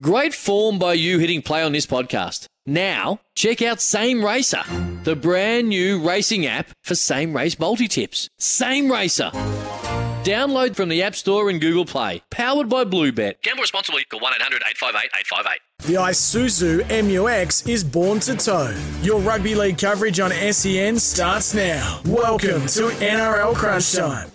Great form by you hitting play on this podcast. Now, check out Same Racer, the brand new racing app for same race multi tips. Same Racer. Download from the App Store and Google Play. Powered by Bluebet. Gamble responsibly. Call 1 800 858 858. The Isuzu MUX is born to tow. Your rugby league coverage on SEN starts now. Welcome to NRL Crunch Time.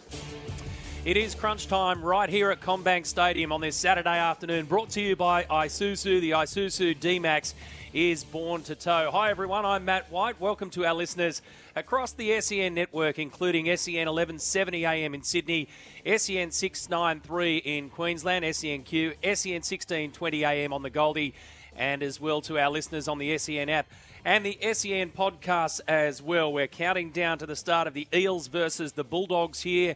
It is crunch time right here at CommBank Stadium on this Saturday afternoon, brought to you by Isuzu. The Isuzu D-Max is born to tow. Hi everyone, I'm Matt White. Welcome to our listeners across the SEN network, including SEN 1170 AM in Sydney, SEN 693 in Queensland, SENQ, SEN 1620 AM on the Goldie, and as well to our listeners on the SEN app and the SEN podcast as well. We're counting down to the start of the Eels versus the Bulldogs here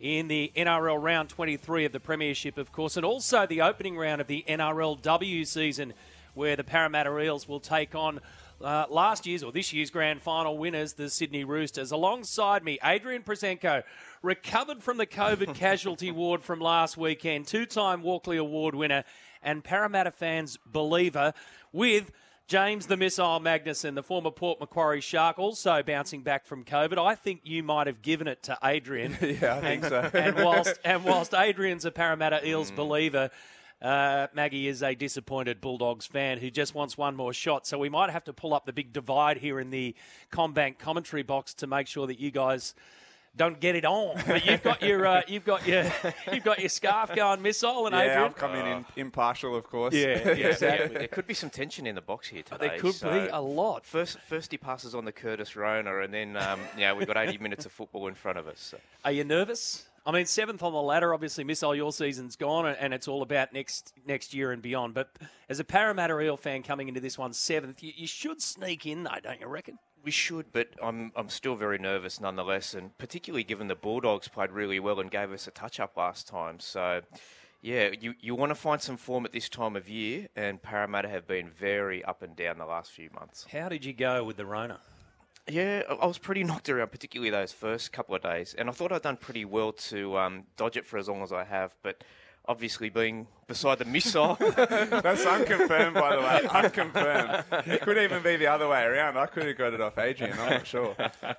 in the NRL round 23 of the Premiership, of course, and also the opening round of the NRLW season, where the Parramatta Eels will take on uh, last year's or this year's grand final winners, the Sydney Roosters. Alongside me, Adrian Proszenko, recovered from the COVID casualty ward from last weekend, two time Walkley Award winner, and Parramatta fans' believer, with James the Missile Magnuson, the former Port Macquarie Shark, also bouncing back from COVID. I think you might have given it to Adrian. yeah, I think so. and whilst and whilst Adrian's a Parramatta Eels believer, uh, Maggie is a disappointed Bulldogs fan who just wants one more shot. So we might have to pull up the big divide here in the CommBank commentary box to make sure that you guys don't get it on. But you've got your uh, you've got your you've got your scarf going missile and yeah, Adrian. I've come in, in impartial, of course. Yeah, yeah, exactly. There could be some tension in the box here today. There could so be a lot. First, first he passes on the Curtis Rona, and then um, yeah, we've got 80 minutes of football in front of us. So. Are you nervous? I mean, seventh on the ladder. Obviously, missile your season's gone, and it's all about next next year and beyond. But as a Parramatta Eel fan coming into this one seventh, you, you should sneak in, though, don't you reckon? We should, but I'm I'm still very nervous nonetheless, and particularly given the Bulldogs played really well and gave us a touch up last time. So, yeah, you, you want to find some form at this time of year, and Parramatta have been very up and down the last few months. How did you go with the Rona? Yeah, I was pretty knocked around, particularly those first couple of days, and I thought I'd done pretty well to um, dodge it for as long as I have, but. Obviously, being beside the missile, That's unconfirmed, by the way. Unconfirmed. It could even be the other way around. I could have got it off Adrian. I'm not sure.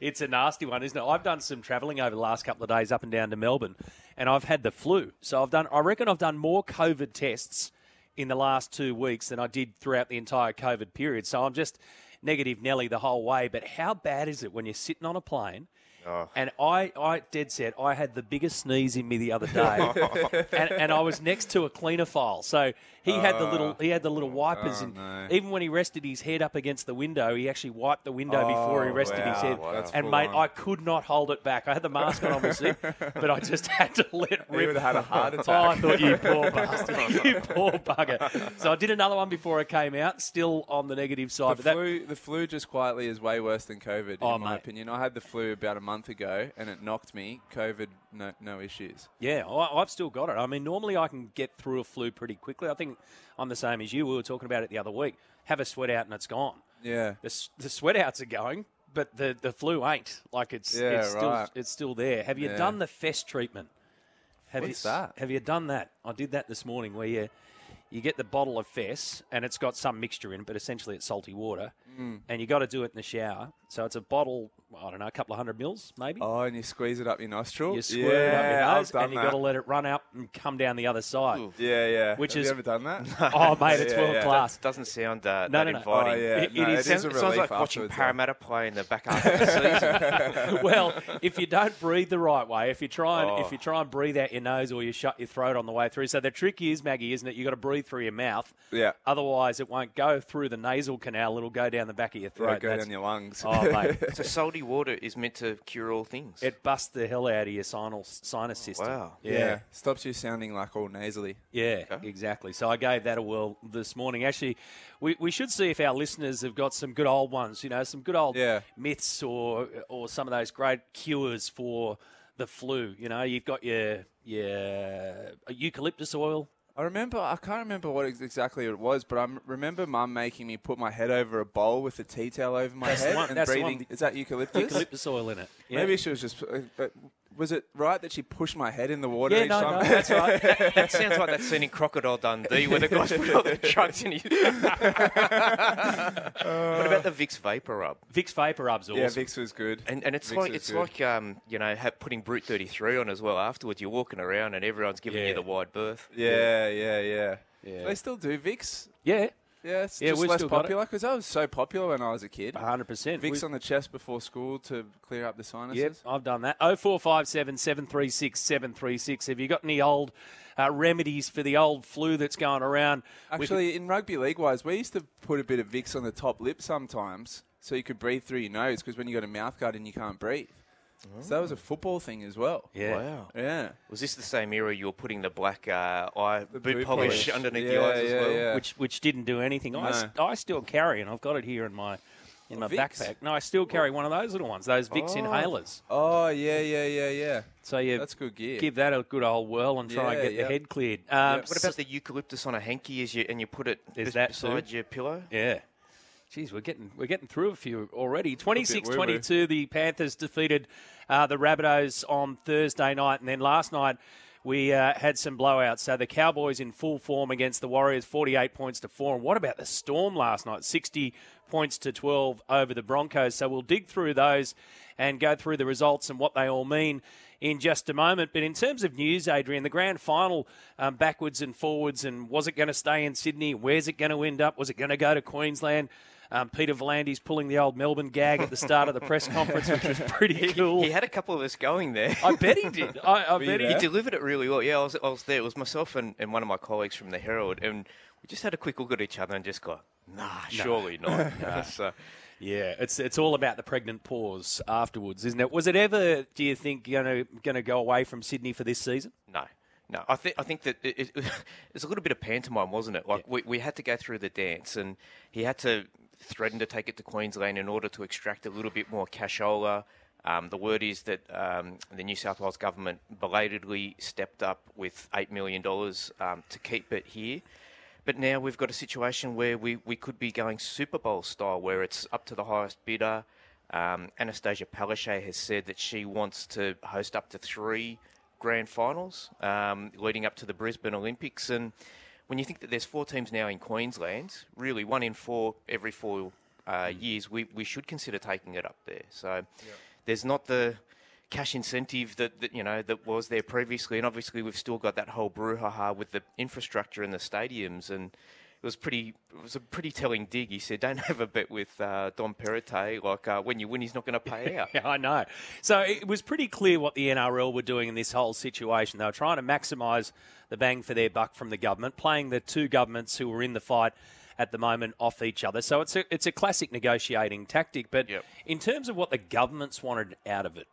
It's a nasty one, isn't it? I've done some travelling over the last couple of days up and down to Melbourne, and I've had the flu. So I've done. I reckon I've done more COVID tests in the last two weeks than I did throughout the entire COVID period. So I'm just negative Nelly the whole way. But how bad is it when you're sitting on a plane? Oh. And I, I dead set, I had the biggest sneeze in me the other day, and, and I was next to a cleaner file. So he had the little, he had the little wipers, Oh, and no. even when he rested his head up against the window, he actually wiped the window oh, before he Oh, rested his head. Wow, and mate, on. I could not hold it back. I had the mask on, obviously, but I just had to let rip. would have had a heart Oh, attack. I thought you poor bastard, you poor bugger. So I did another one before it came out, still on the negative side. The but that, flu, the flu just quietly is way worse than COVID, Oh, in my mate. opinion. I had the flu about a month ago, and it knocked me. COVID, no, no issues. Yeah, I, I've still got it. I mean, normally I can get through a flu pretty quickly. I think I'm the same as you. We were talking about it the other week. Have a sweat out and it's gone. Yeah. The, the sweat outs are going, but the, the flu ain't. Like it's Yeah, it's still right. it's still there. Have you Yeah. done the Fess treatment? Have What's you, that? Have you done that? I did that this morning where you you get the bottle of Fess and it's got some mixture in it, but essentially it's salty water, Mm. and you got to do it in the shower. So it's a bottle, I don't know, a couple of hundred mils maybe. Oh, and you squeeze it up your nostril? You squirt yeah, it up your I've nose, and you that. got to let it run out and come down the other side. Yeah, yeah. Which Have is- you ever done that? Oh, mate, it's Yeah, world yeah. class. It doesn't sound uh, No, that no, no. inviting. Oh, yeah. It- no, it is- it is a Sounds, sounds like watching afterwards, though. Parramatta play in the back half of the season. well, if you don't breathe the right way, if you try and Oh. if you try and breathe out your nose or you shut your throat on the way through, through. So the trick is, Maggie, isn't it? You've got to breathe through your mouth. Yeah. Otherwise, it won't go through the nasal canal. It'll go down the back of your Throw throat. go That's- down your lungs. Oh, mate. So salty water is meant to cure all things. It busts the hell out of your sinus, sinus system. Wow. Yeah. yeah. Stops you sounding like all nasally. Yeah, exactly. So I gave that a whirl this morning. Actually, we, we should see if our listeners have got some good old ones, you know, some good old Yeah. myths or or some of those great cures for the flu. You know, you've got your your eucalyptus oil. I remember, I can't remember what ex- exactly it was, but I m- remember mum making me put my head over a bowl with a tea towel over my That's the head one- and that's the breathing. one. Is that eucalyptus? Eucalyptus oil in it. Yeah. Maybe she was just. Uh, uh, was it right that she pushed my head in the water Yeah, each no, time? no, that's right. that sounds like that scene in Crocodile Dundee where the guys put all the drugs in his. what about the Vicks VapoRub? Vicks VapoRub's awesome. yeah, Vicks was good. And, and it's Vicks like it's good. like um, you know ha- putting Brut 33 on as well. Afterwards, you're walking around and everyone's giving Yeah. you the wide berth. Yeah, yeah, yeah. Yeah. They still do Vicks. Yeah, Yeah, it's Yeah, just less still got it. popular because I was so popular when I was a kid. 100%. Vicks We- on the chest before school to clear up the sinuses. Yep, I've done that. 0457 736 736. Have you got any old uh, remedies for the old flu that's going around? Actually, in rugby league wise, we used to put a bit of Vicks on the top lip sometimes so you could breathe through your nose because when you got a mouth guard in, you can't breathe. So that was a football thing as well. yeah. Wow. Yeah. Was this the same era you were putting the black uh, eye boot, boot polish, polish. underneath the Yeah, eyes as yeah, well? yeah. which which didn't do anything. I, s- No. I still carry, and I've got it here in my in my Vicks? backpack. No, I still carry one of those little ones, those Vicks inhalers. Oh, yeah, yeah, yeah, yeah. So you That's good gear. give that a good old whirl and try and get yeah. the head cleared. Um, What about the eucalyptus on a hanky as you and you put it Is bes- that beside too? your pillow? Yeah. Jeez, we're getting we're getting through a few already. 26-22, the Panthers defeated uh, the Rabbitohs on Thursday night. And then last night, we uh, had some blowouts. So the Cowboys in full form against the Warriors, 48 points to 4. And what about the Storm last night? 60 points to 12 over the Broncos. So we'll dig through those and go through the results and what they all mean in just a moment. But in terms of news, Adrian, the grand final um, backwards and forwards, and was it going to stay in Sydney? Where's it going to end up? Was it going to go to Queensland? Um, Peter V'landys's pulling the old Melbourne gag at the start of the press conference, which was pretty cool. He had a couple of us going there. I bet he did. I, I bet he He delivered it really well. Yeah, I was, I was there. It was myself and, and one of my colleagues from the Herald, and we just had a quick look at each other and just go, nah, surely not. So, Yeah, it's it's all about the pregnant pause afterwards, isn't it? Was it ever, do you think, going to going to go away from Sydney for this season? no. No, I think I think that it, it, it's a little bit of pantomime, wasn't it? Like we, we had to go through the dance, and he had to threaten to take it to Queensland in order to extract a little bit more cashola. Um, the word is that um, the New South Wales government belatedly stepped up with eight million dollars um, to keep it here. But now we've got a situation where we, we could be going Super Bowl style, where it's up to the highest bidder. Um, Annastacia Palaszczuk has said that she wants to host up to three grand finals um, leading up to the Brisbane Olympics. And when you think that there's four teams now in Queensland, really one in four every four uh, years, we, we should consider taking it up there. So there's not the cash incentive that, that you know that was there previously, and obviously we've still got that whole brouhaha with the infrastructure and the stadiums, and it was pretty. It was a pretty telling dig. He said, "Don't have a bet with uh, Dom Perrottet. Like uh, when you win, he's not going to pay out." Yeah, I know. So it was pretty clear what the NRL were doing in this whole situation. They were trying to maximise the bang for their buck from the government, playing the two governments who were in the fight at the moment off each other. So it's a it's a classic negotiating tactic. But Yep. in terms of what the governments wanted out of it,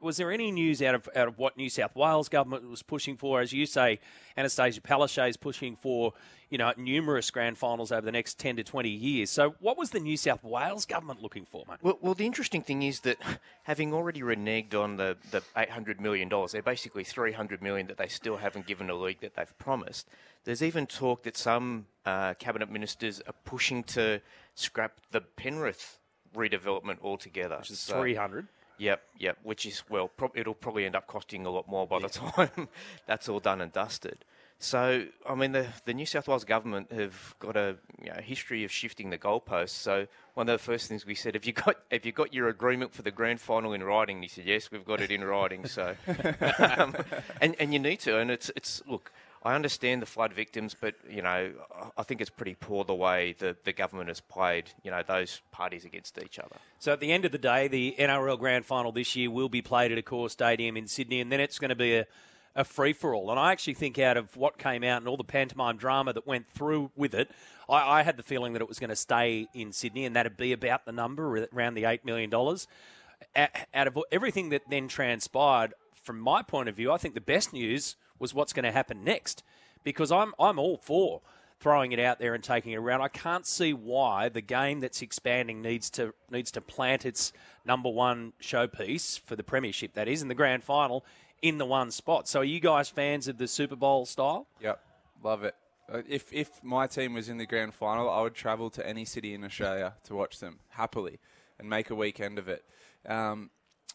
was there any news out of out of what New South Wales government was pushing for? As you say, Annastacia Palaszczuk is pushing for you know numerous grand finals over the next ten to twenty years. So what was the New South Wales government looking for, mate? Well, well, the interesting thing is that having already reneged on the, the $800 million, they're basically 300 million that they still haven't given the league that they've promised. There's even talk that some uh, cabinet ministers are pushing to scrap the Penrith redevelopment altogether. Which It's three hundred. Yep, yep. Which is well, prob it'll probably end up costing a lot more by the time that's all done and dusted. So, I mean, the the New South Wales government have got a you know, history of shifting the goalposts. So, one of the first things we said, have you got have you got your agreement for the grand final in writing? And he said, yes, we've got it in writing. So, um, and and you need to. And it's it's look. I understand the flood victims, but you know, I- think it's pretty poor the way the, the government has played, you know, those parties against each other. So at the end of the day, the NRL Grand Final this year will be played at Accor Stadium in Sydney, and then it's going to be a, a free for all. And I actually think out of what came out and all the pantomime drama that went through with it, I, I had the feeling that it was going to stay in Sydney and that'd be about the number around the eight million dollars. Out of everything that then transpired, from my point of view, I think the best news was what's going to happen next, because I'm I'm all for throwing it out there and taking it around. I can't see why the game that's expanding needs to needs to plant its number one showpiece for the premiership that is in the grand final in the one spot. So are you guys fans of the Super Bowl style? Yep, love it. Uh, If if my team was in the grand final, I would travel to any city in Australia to watch them happily and make a weekend of it. Um,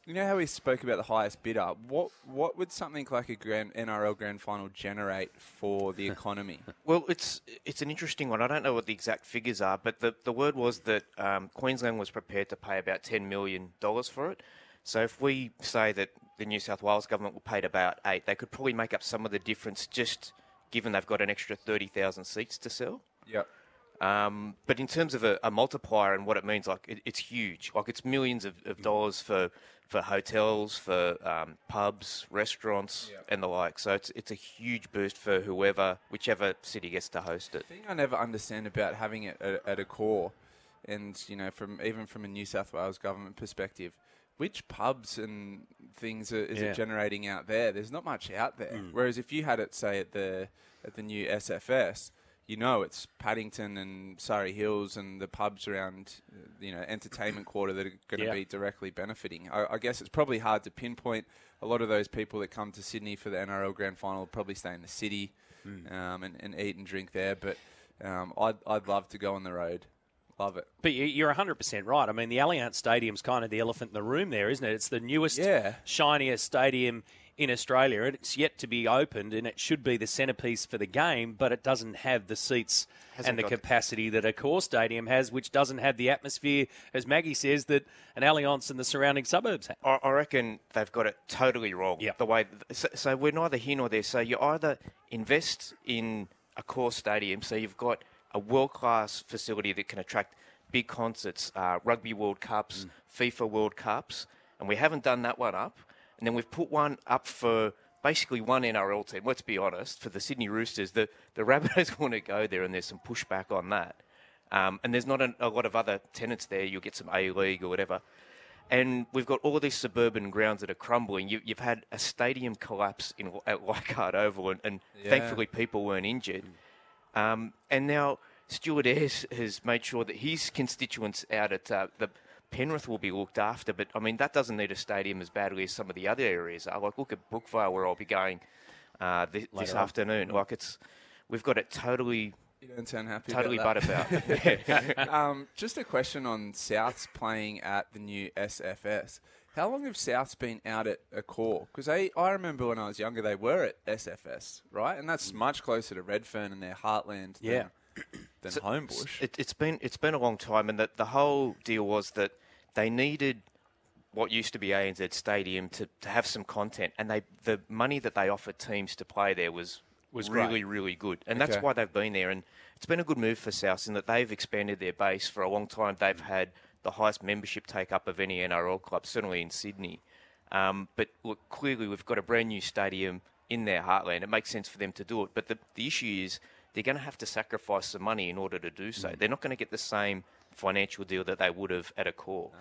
you know how we spoke about the highest bidder? What what would something like a grand NRL grand final generate for the economy? Well, it's it's an interesting one. I don't know what the exact figures are, but the, the word was that um, Queensland was prepared to pay about $10 million for it. So if we say that the New South Wales government will pay about eight, they could probably make up some of the difference just given they've got an extra 30,000 seats to sell. yep. Um, but in terms of a, a multiplier and what it means, like it, it's huge. Like it's millions of, of dollars for for hotels, for um, pubs, restaurants, and the like. So it's it's a huge boost for whoever, whichever city gets to host it. The thing I never understand about having it at, at Accor, and you know, from even from a New South Wales government perspective, which pubs and things are, is Yeah. it generating out there? There's not much out there. Whereas if you had it, say at the at the new SFS, you know it's Paddington and Surrey Hills and the pubs around, uh, you know, entertainment quarter that are going to Yeah. be directly benefiting. I, I guess it's probably hard to pinpoint. A lot of those people that come to Sydney for the NRL Grand Final will probably stay in the city um, and, and eat and drink there. But um, I'd, I'd love to go on the road. Love it. But you- you're 100% right. I mean, the Allianz Stadium's kind of the elephant in the room there, isn't it? It's the newest, Yeah. shiniest stadium in Australia. and It's yet to be opened, and it should be the centrepiece for the game, but it doesn't have the seats Hasn't and the capacity that Accor stadium has, which doesn't have the atmosphere, as Maggie says, that an Allianz and the surrounding suburbs have. I, I reckon they've got it totally wrong. Yep. The way so, so we're neither here nor there. So you either invest in Accor stadium, so you've got a world class facility that can attract big concerts, uh, rugby World Cups, FIFA World Cups, and we haven't done that one up. And then we've put one up for basically one NRL team. Let's be honest, for the Sydney Roosters, the the Rabbitohs want to go there, and there's some pushback on that. Um, and there's not a, a lot of other tenants there. You'll get some A League or whatever. And we've got all these suburban grounds that are crumbling. You, you've had a stadium collapse in at Leichhardt Oval, and, and Yeah. thankfully people weren't injured. Um, and now Stuart Ayres has made sure that his constituents out at uh, the Penrith will be looked after. But I mean, that doesn't need a stadium as badly as some of the other areas are. Like, look at Brookvale, where I'll be going uh, this, this on. afternoon. Like, it's we've got it totally, You don't sound happy totally about butt about. Um, just a question on Souths playing at the new SFS. How long have Souths been out at Accor? Because I, I remember when I was younger, they were at SFS, right? And that's mm. much closer to Redfern and their heartland than, Yeah. than Homebush. It, it's been it's been a long time, and that the whole deal was that they needed what used to be ANZ Stadium to, to have some content, and they the money that they offered teams to play there was Was really great. really good, and that's why they've been there, and it's been a good move for South in that they've expanded their base for a long time. They've mm. had the highest membership take up of any NRL club, certainly in Sydney. Um, but look, clearly we've got a brand new stadium in their heartland. It makes sense for them to do it. But the, the issue is they're going to have to sacrifice some money in order to do so. They're not going to get the same financial deal that they would have at Accor.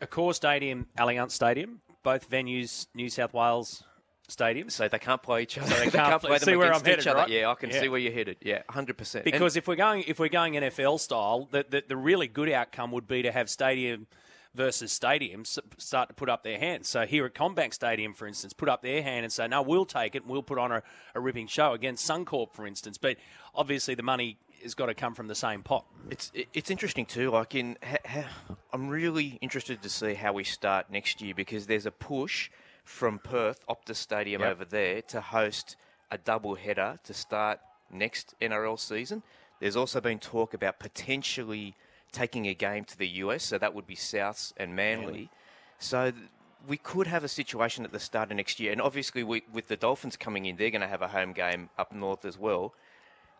A core stadium, Allianz Stadium, both venues, New South Wales stadiums. So they can't play each other. they they can't can't play- play see where I'm headed, right? Yeah, I can Yeah. see where you're headed. Yeah, hundred percent. Because if we're going if we're going NFL style, the, the the really good outcome would be to have stadium versus stadium start to put up their hands. So here at CommBank Stadium, for instance, put up their hand and say, "No, we'll take it. and We'll put on a, a ripping show against Suncorp, for instance." But obviously, the money has got to come from the same pot. It's it's interesting too. Like in, ha, ha, I'm really interested to see how we start next year because there's a push from Perth Optus Stadium Yep. over there to host a double header to start next NRL season. There's also been talk about potentially taking a game to the US, so that would be Souths and Manly. So th- we could have a situation at the start of next year, and obviously we, with the Dolphins coming in, they're going to have a home game up north as well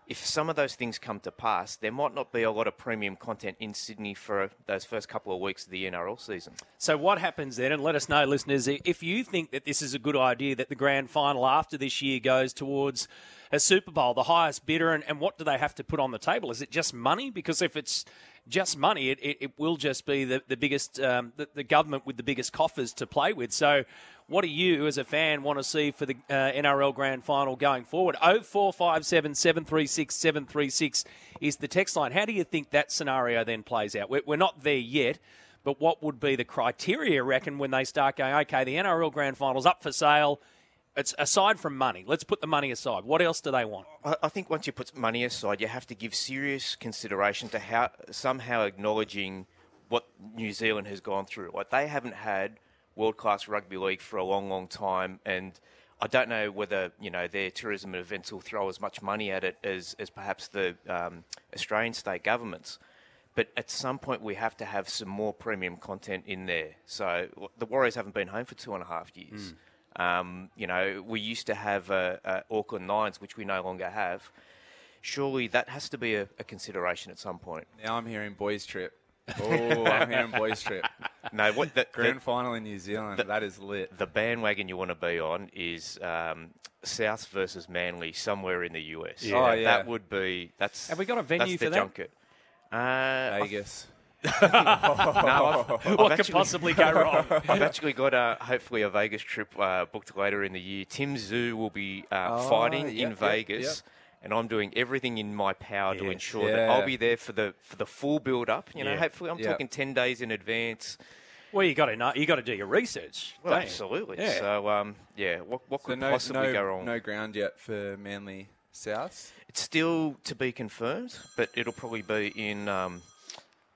if some of those things come to pass, there might not be a lot of premium content in Sydney for those first couple of weeks of the NRL season. So what happens then? And let us know, listeners, if you think that this is a good idea that the grand final after this year goes towards a Super Bowl, the highest bidder, and, and what do they have to put on the table? Is it just money? Because if it's just money, it, it, it will just be the, the biggest, um, the, the government with the biggest coffers to play with. So what do you, as a fan, want to see for the uh, NRL Grand Final going forward? 0457 736 736 is the text line. How do you think that scenario then plays out? We're, we're not there yet, but what would be the criteria, reckon, when they start going, okay, the NRL Grand Final's up for sale? It's aside from money. Let's put the money aside. What else do they want? I, think once you put money aside, you have to give serious consideration to how somehow acknowledging what New Zealand has gone through. Like they haven't had world class rugby league for a long, long time, and I don't know whether you know their tourism and events will throw as much money at it as as perhaps the um, Australian state governments. But at some point, we have to have some more premium content in there. So the Warriors haven't been home for two and a half years. Mm. Um, you know, we used to have uh, uh, Auckland Nines, which we no longer have. Surely that has to be a, a consideration at some point. Now I'm hearing boys trip. Oh, I'm hearing boys trip. No, what the grand the, final in New Zealand? The, that is lit. The bandwagon you want to be on is um, South versus Manly somewhere in the US. Yeah. Oh, yeah. That would be. That's. Have we got a venue for that? Junket. Uh, Vegas. no, I've, I've what actually, could possibly go wrong? I've actually got a, hopefully a Vegas trip uh, booked later in the year. Tim Tszyu will be uh, oh, fighting yep, in Vegas. Yep, yep and I'm doing everything in my power yes. to ensure yeah. that I'll be there for the for the full build up. You know, yeah. hopefully I'm yeah. talking ten days in advance. Well, you got to know, you got to do your research. Well, absolutely. Yeah. So, um, yeah, what what so could no, possibly no, go wrong? No ground yet for Manly South. It's still to be confirmed, but it'll probably be in um,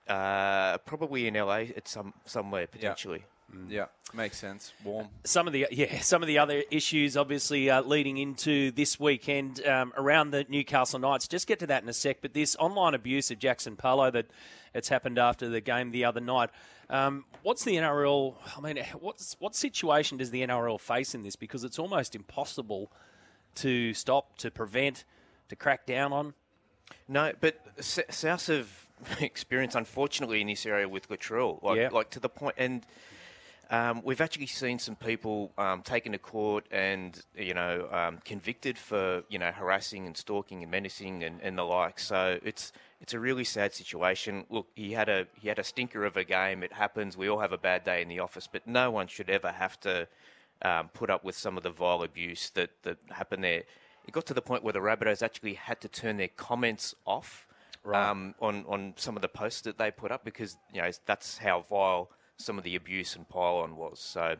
uh, probably in LA at some somewhere potentially. Mm. Yeah, makes sense. Warm. Some of the yeah, some of the other issues, obviously, uh, leading into this weekend um, around the Newcastle Knights. Just get to that in a sec. But this online abuse of Jaxson Paulo that it's happened after the game the other night. Um, what's the NRL? I mean, what's what situation does the NRL face in this? Because it's almost impossible to stop, to prevent, to crack down on. No, but S- South have experience, unfortunately, in this area with Latrell, like Yeah. like to the point and. Um, we've actually seen some people um, taken to court and you know um, convicted for you know harassing and stalking and menacing and, and the like. So it's it's a really sad situation. Look, he had a he had a stinker of a game. It happens. We all have a bad day in the office, but no one should ever have to um, put up with some of the vile abuse that that happened there. It got to the point where the Rabbitohs actually had to turn their comments off um, on on some of the posts that they put up because you know that's how vile some of the abuse and pile-on was. So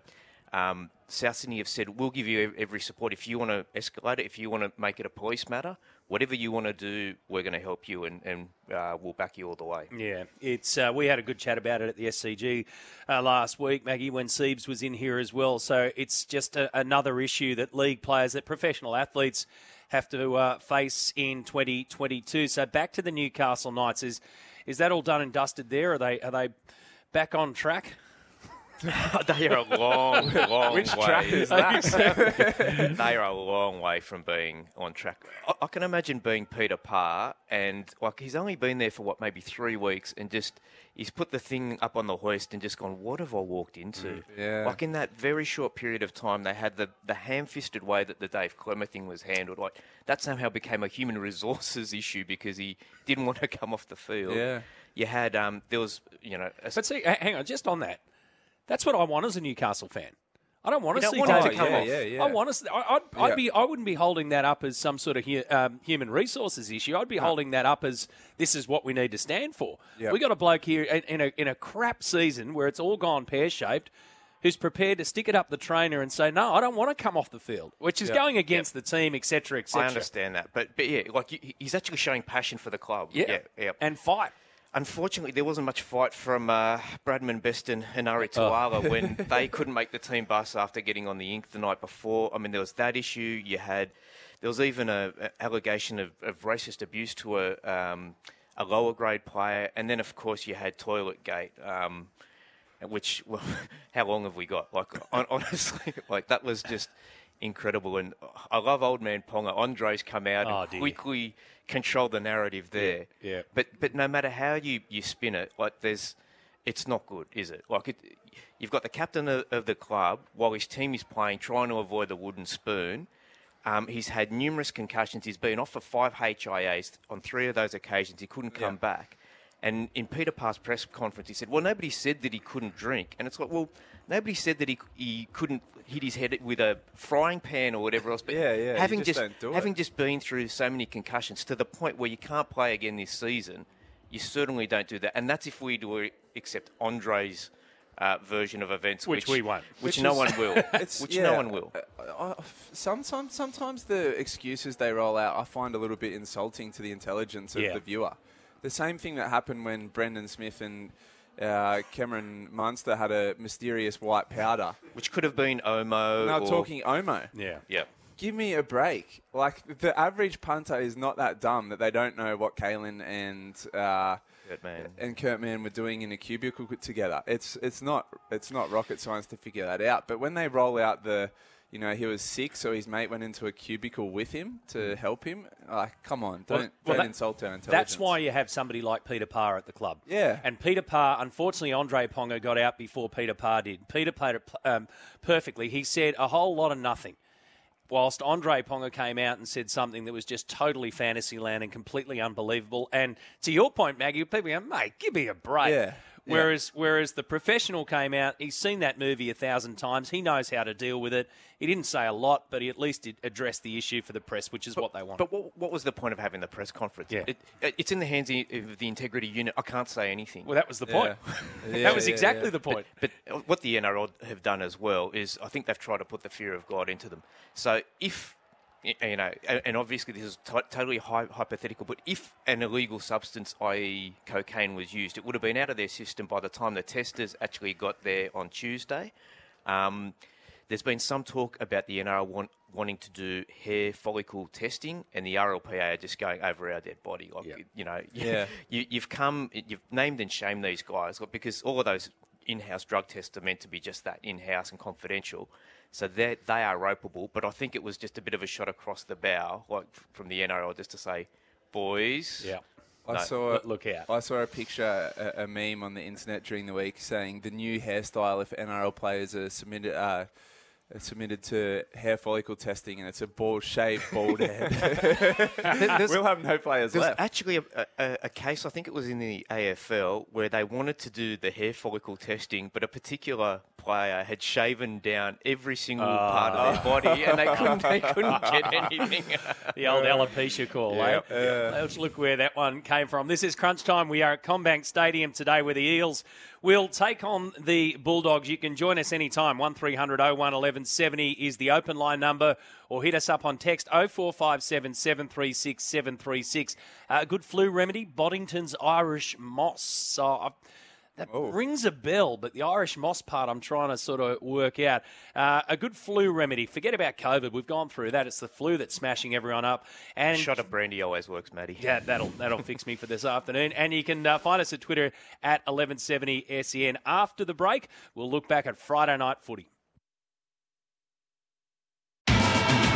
um, South Sydney have said we'll give you every support if you want to escalate it, if you want to make it a police matter, whatever you want to do, we're going to help you and, and uh, we'll back you all the way. Yeah, it's uh, we had a good chat about it at the SCG uh, last week, Maggie, when Siebes was in here as well. So it's just a, another issue that league players, that professional athletes have to uh, face in 2022. So back to the Newcastle Knights is is that all done and dusted there? Are they are they back on track? they are a long, long Which way. track is that? they are a long way from being on track. I, I can imagine being Peter Parr, and like he's only been there for what maybe three weeks, and just he's put the thing up on the hoist and just gone, "What have I walked into?" Mm, yeah. Like in that very short period of time, they had the the ham-fisted way that the Dave Klemmer thing was handled. Like that somehow became a human resources issue because he didn't want to come off the field. Yeah. You had um, there was you know a But see, hang on, just on that, that's what I want as a Newcastle fan. I don't want to see want it Dave to come come off. Yeah, yeah. I want to. I, I'd, I'd Yeah. be. I wouldn't be holding that up as some sort of hu- um, human resources issue. I'd be holding that up as this is what we need to stand for. Yeah. We got a bloke here in, in a in a crap season where it's all gone pear shaped. Who's prepared to stick it up the trainer and say, "No, I don't want to come off the field," which is Yeah. going against the team, etc., etc. I understand that, but but yeah, like he's actually showing passion for the club. Yeah, yeah. yeah. and fight. Unfortunately, there wasn't much fight from uh, Bradman Beston and Ari Tuala when they couldn't make the team bus after getting on the ink the night before. I mean, there was that issue. You had there was even a, a allegation of, of racist abuse to a um, a lower grade player, and then of course you had Toilet Gate. Um, which, well, how long have we got? Like, honestly, like that was just incredible. And I love old man Ponga. Andre's come out Oh, and dear. quickly controlled the narrative there. yeah. But but no matter how you, you spin it, like there's, it's not good, is it? Like it, you've got the captain of, of the club while his team is playing, trying to avoid the wooden spoon. Um, he's had numerous concussions. He's been off for five HIAs on three of those occasions. He couldn't come back. And in Peter Parr's press conference, he said, "Well, nobody said that he couldn't drink." And it's like, well, nobody said that he he couldn't hit his head with a frying pan or whatever else. But Yeah, yeah, you having just don't do it. having just been through so many concussions to the point where you can't play again this season, you certainly don't do that. And that's if we do accept Andre's uh, version of events, Which we won't. which, Which no is- one will, It's- which yeah, no one will. uh, I- sometimes, sometimes the excuses they roll out, I find a little bit insulting to the intelligence of Yeah. the viewer. The same thing that happened when Brandon Smith and uh, Cameron Munster had a mysterious white powder. Which could have been Omo. Now or, talking Omo. Yeah. Yeah. Give me a break. Like the average punter is not that dumb that they don't know what Kalyn and uh, Kurt Mann. and Kurt Mann were doing in a cubicle together. It's it's not it's not rocket science to figure that out. But when they roll out the, you know, he was sick, so his mate went into a cubicle with him to help him. Like, come on, don't Well- well, don't that- insult our intelligence. That's why you have somebody like Peter Parr at the club. Yeah. And Peter Parr, unfortunately, Andre Ponga got out before Peter Parr did. Peter played it um, perfectly. He said a whole lot of nothing. Whilst Andre Ponga came out and said something that was just totally fantasy land and completely unbelievable. And to your point, Maggie, people go, mate, give me a break. Yeah. Yeah. Whereas, whereas the professional came out, he's seen that movie a thousand times. He knows how to deal with it. He didn't say a lot, but he at least did address the issue for the press, which is what they want. But what, what was the point of having the press conference? Yeah. It, it- it's in the hands of the integrity unit. I can't say anything. well, that was the point. Yeah, that was yeah, exactly yeah. the point. But uh, what the NRL have done as well is I think they've tried to put the fear of God into them. So if y- you know, and obviously this is to- totally hy- hypothetical, but if an illegal substance, i.e., cocaine, was used, it would have been out of their system by the time the testers actually got there on Tuesday. Um, there's been some talk about the NRL want, wanting to do hair follicle testing, and the RLPA are just going over our dead body. Like, you know, Yeah. you, you've come, you've named and shamed these guys because all of those in-house drug tests are meant to be just that, in-house and confidential. So they they are ropeable, but I think it was just a bit of a shot across the bow, like from the NRL, just to say, boys, Yeah. I No, saw look- look out. I saw a picture, a, a meme on the internet during the week saying the new hairstyle if NRL players are submitted uh, are submitted to hair follicle testing, and it's a bald, shaved bald head. There's- we'll have no players There's left. actually a, a, a case, I think it was in the AFL, where they wanted to do the hair follicle testing, but a particular player had shaven down every single part of their body, and they couldn't, they couldn't get anything. The old alopecia call, Yeah. eh? Let's look where that one came from. This is crunch time. We are at CommBank Stadium today where the Eels will take on the Bulldogs. You can join us anytime. 1300 01 1170 is the open line number or hit us up on text 0457 736 736. A good flu remedy, Bonnington's Irish Moss. That rings a bell, but the Irish moss part I'm trying to sort of work out. Uh, a good flu remedy. Forget about COVID. We've gone through that. It's the flu that's smashing everyone up. And Shot of brandy always works, Matty. yeah, that'll that'll fix me for this afternoon. And you can uh, find us at Twitter at 1170 SEN. E After the break, we'll look back at Friday night footy.